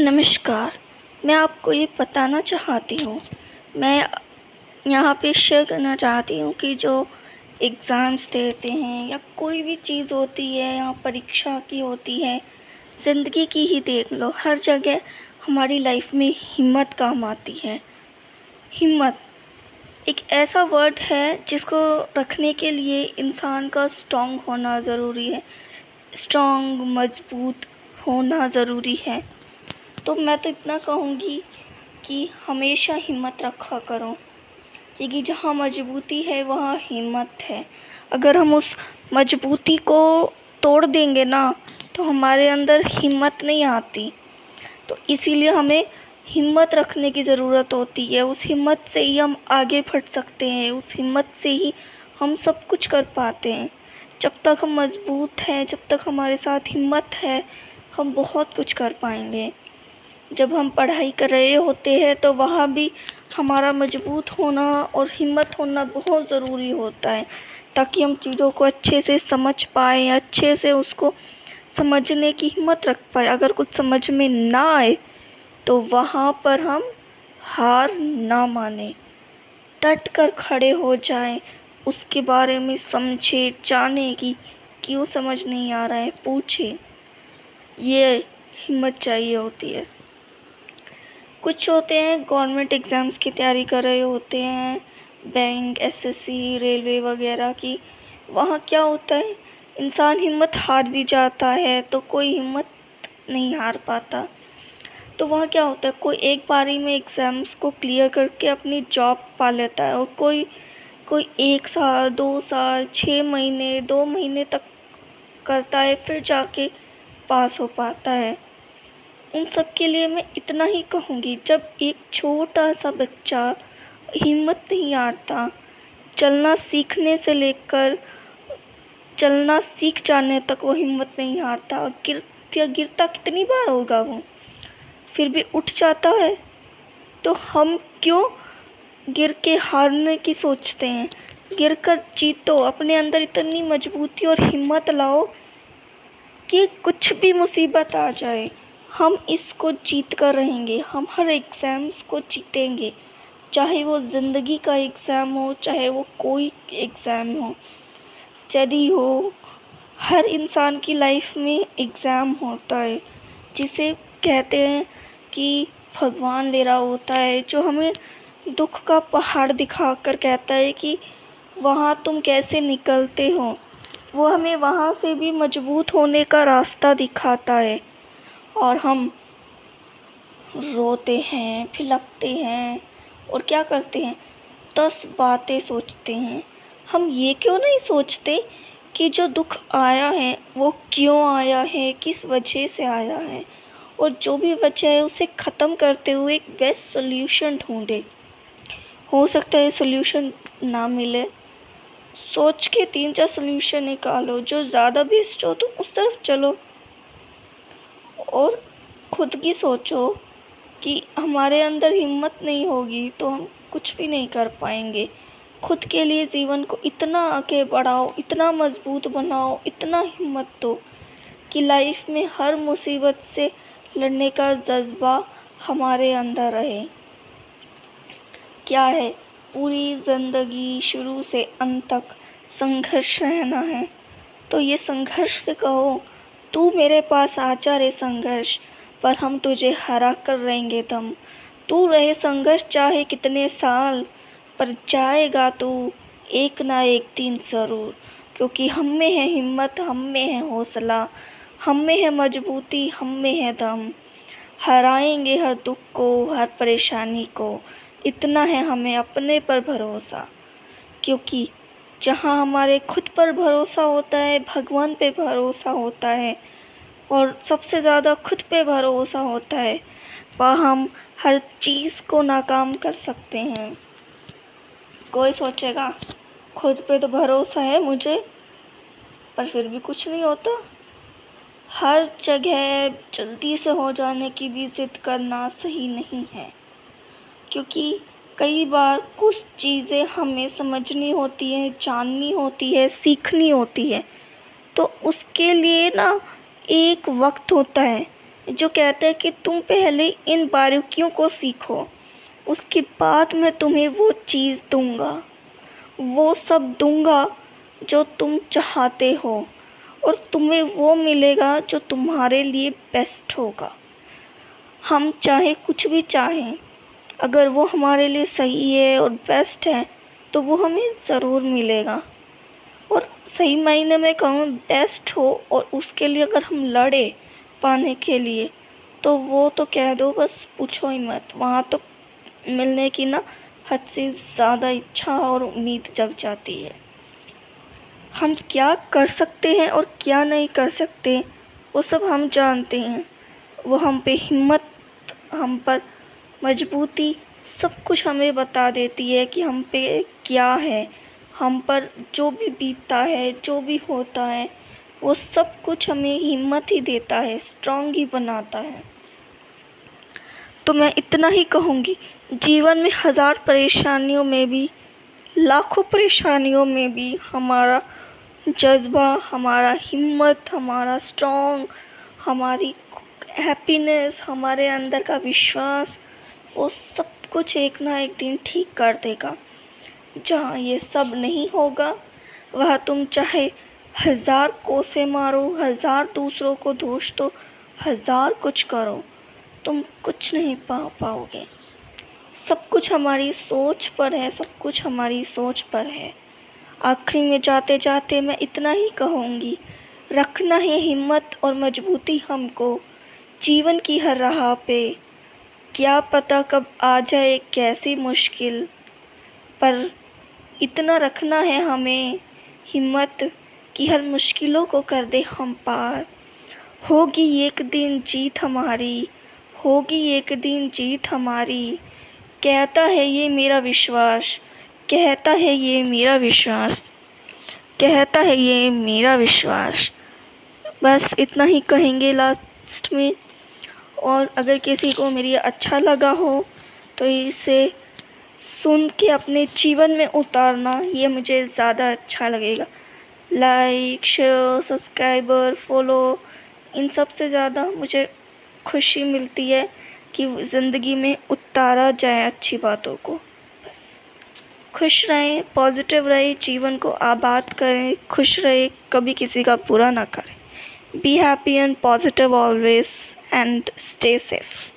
नमस्कार, मैं आपको ये बताना चाहती हूँ। मैं यहाँ पे शेयर करना चाहती हूँ कि जो एग्ज़ाम्स देते हैं या कोई भी चीज़ होती है या परीक्षा की होती है, ज़िंदगी की ही देख लो। हर जगह हमारी लाइफ में हिम्मत काम आती है। हिम्मत एक ऐसा वर्ड है जिसको रखने के लिए इंसान का स्ट्रॉन्ग होना ज़रूरी है। स्ट्रॉन्ग मज़बूत होना ज़रूरी है। तो मैं तो इतना कहूँगी कि हमेशा हिम्मत रखा करो। क्योंकि जहाँ मजबूती है, वहाँ हिम्मत है। अगर हम उस मजबूती को तोड़ देंगे ना तो हमारे अंदर हिम्मत नहीं आती। तो इसीलिए हमें हिम्मत रखने की ज़रूरत होती है। उस हिम्मत से ही हम आगे बढ़ सकते हैं। उस हिम्मत से ही हम सब कुछ कर पाते हैं। जब तक हम मज़बूत हैं, जब तक हमारे साथ हिम्मत है, हम बहुत कुछ कर पाएँगे। जब हम पढ़ाई कर रहे होते हैं तो वहाँ भी हमारा मज़बूत होना और हिम्मत होना बहुत ज़रूरी होता है, ताकि हम चीज़ों को अच्छे से समझ पाएँ, अच्छे से उसको समझने की हिम्मत रख पाए। अगर कुछ समझ में ना आए तो वहाँ पर हम हार ना माने। डट कर खड़े हो जाएँ। उसके बारे में समझे, जाने की क्यों समझ नहीं आ रहा है, पूछे। ये हिम्मत चाहिए होती है। कुछ होते हैं गवर्नमेंट एग्ज़ाम्स की तैयारी कर रहे होते हैं बैंक एसएससी रेलवे वगैरह की। वहाँ क्या होता है, इंसान हिम्मत हार भी जाता है तो कोई हिम्मत नहीं हार पाता। तो वहाँ क्या होता है, कोई एक बारी में एग्ज़ाम्स को क्लियर करके अपनी जॉब पा लेता है और कोई कोई एक साल, दो साल छः महीने, दो महीने तक करता है, फिर जाके पास हो पाता है। उन सब के लिए मैं इतना ही कहूँगी, जब एक छोटा सा बच्चा हिम्मत नहीं हारता, चलना सीखने से लेकर, चलना सीख जाने तक वो हिम्मत नहीं हारता गिर गिरता कितनी बार होगा वो? फिर भी उठ जाता है। तो हम क्यों गिर के हारने की सोचते हैं? गिर कर जीतो, अपने अंदर इतनी मजबूती और हिम्मत लाओ कि कुछ भी मुसीबत आ जाए। हम इसको जीत कर रहेंगे। हम हर एग्ज़ाम्स को जीतेंगे। चाहे वो ज़िंदगी का एग्ज़ाम हो, चाहे वो कोई एग्ज़ाम हो स्टडी हो, हर इंसान की लाइफ में एग्ज़ाम होता है। जिसे कहते हैं कि भगवान ले रहा होता है, जो हमें दुख का पहाड़ दिखा कर कहता है कि वहाँ तुम कैसे निकलते हो। वो हमें वहाँ से भी मज़बूत होने का रास्ता दिखाता है। और हम रोते हैं, फिलकते हैं और क्या करते हैं? दस बातें सोचते हैं। हम ये क्यों नहीं सोचते कि जो दुख आया है, वो क्यों आया है, किस वजह से आया है? और जो भी वजह है, उसे ख़त्म करते हुए एक बेस्ट सोल्यूशन ढूंढे। हो सकता है सोल्यूशन ना मिले। सोच के तीन चार सोल्यूशन निकालो। जो ज़्यादा बेस्ट हो तो उस तरफ़ चलो। और खुद की सोचो कि हमारे अंदर हिम्मत नहीं होगी तो हम कुछ भी नहीं कर पाएँगे। खुद के लिए जीवन को इतना आगे बढ़ाओ, इतना मज़बूत बनाओ, इतना हिम्मत दो कि लाइफ में हर मुसीबत से लड़ने का जज्बा हमारे अंदर रहे। क्या है? पूरी ज़िंदगी शुरू से अंत तक संघर्ष रहना है। तो ये संघर्ष से कहो तू मेरे पास आचा रे संघर्ष, पर हम तुझे हरा कर रहेंगे दम। तू रहे संघर्ष चाहे कितने साल, पर जाएगा तू एक ना एक दिन ज़रूर। क्योंकि हम में है हिम्मत, हम में है हौसला, हम में है मजबूती, हम में है दम। हराएँगे हर दुख को, हर परेशानी को, इतना है हमें अपने पर भरोसा। क्योंकि जहाँ हमारे खुद पर भरोसा होता है, भगवान पे भरोसा होता है और सबसे ज़्यादा खुद पे भरोसा होता है, वह हम हर चीज़ को नाकाम कर सकते हैं। कोई सोचेगा, खुद पे तो भरोसा है मुझे, पर फिर भी कुछ नहीं होता। हर जगह जल्दी से हो जाने की भी ज़िद करना सही नहीं है, क्योंकि कई बार कुछ चीज़ें हमें समझनी होती हैं, जाननी होती है, सीखनी होती है। तो उसके लिए ना एक वक्त होता है, जो कहता है कि तुम पहले इन बारीकियों को सीखो, उसके बाद मैं तुम्हें वो चीज़ दूँगा। वो सब दूँगा जो तुम चाहते हो, और तुम्हें वो मिलेगा जो तुम्हारे लिए बेस्ट होगा। हम चाहे कुछ भी चाहें अगर वो हमारे लिए सही है और बेस्ट है तो वो हमें ज़रूर मिलेगा। और सही मायने में कहूँ बेस्ट हो और उसके लिए अगर हम लड़े पाने के लिए तो वो तो कह दो, बस पूछो ही मत। वहाँ तो मिलने की ना हद से ज़्यादा इच्छा और उम्मीद जग जाती है। हम क्या कर सकते हैं और क्या नहीं कर सकते, वो सब हम जानते हैं। वो हम पे हिम्मत, हम पर मजबूती सब कुछ हमें बता देती है कि हम पे क्या है। हम पर जो भी बीतता है, जो भी होता है, वो सब कुछ हमें हिम्मत ही देता है स्ट्रांग ही बनाता है। तो मैं इतना ही कहूँगी, जीवन में हज़ार परेशानियों में भी, लाखों परेशानियों में भी हमारा जज्बा, हमारा हिम्मत, हमारा स्ट्रांग हमारी हैप्पीनेस हमारे अंदर का विश्वास वो सब कुछ एक ना एक दिन ठीक कर देगा। जहाँ ये सब नहीं होगा, वह तुम चाहे हज़ार कोसे मारो, हज़ार दूसरों को दोष दो, हज़ार कुछ करो, तुम कुछ नहीं पा पाओगे। सब कुछ हमारी सोच पर है, सब कुछ हमारी सोच पर है। आखिरी में जाते जाते मैं इतना ही कहूँगी, रखना है हिम्मत और मजबूती हमको, जीवन की हर राह पे। क्या पता कब आ जाए, कैसी मुश्किल। पर इतना रखना है हमें, हिम्मत कि हर मुश्किलों को कर दे हम पार। होगी एक दिन जीत हमारी, होगी एक दिन जीत हमारी। कहता है ये मेरा विश्वास, कहता है ये मेरा विश्वास, कहता है ये मेरा विश्वास। बस इतना ही कहेंगे लास्ट में। और अगर किसी को मेरी अच्छा लगा हो तो इसे सुन के अपने जीवन में उतारना, ये मुझे ज़्यादा अच्छा लगेगा। लाइक शेयर सब्सक्राइबर फॉलो इन सबसे ज़्यादा मुझे खुशी मिलती है कि ज़िंदगी में उतारा जाए अच्छी बातों को। बस। खुश रहें पॉजिटिव रहें, जीवन को आबाद करें, खुश रहें, कभी किसी का बुरा ना करें। Be happy and positive always and stay safe.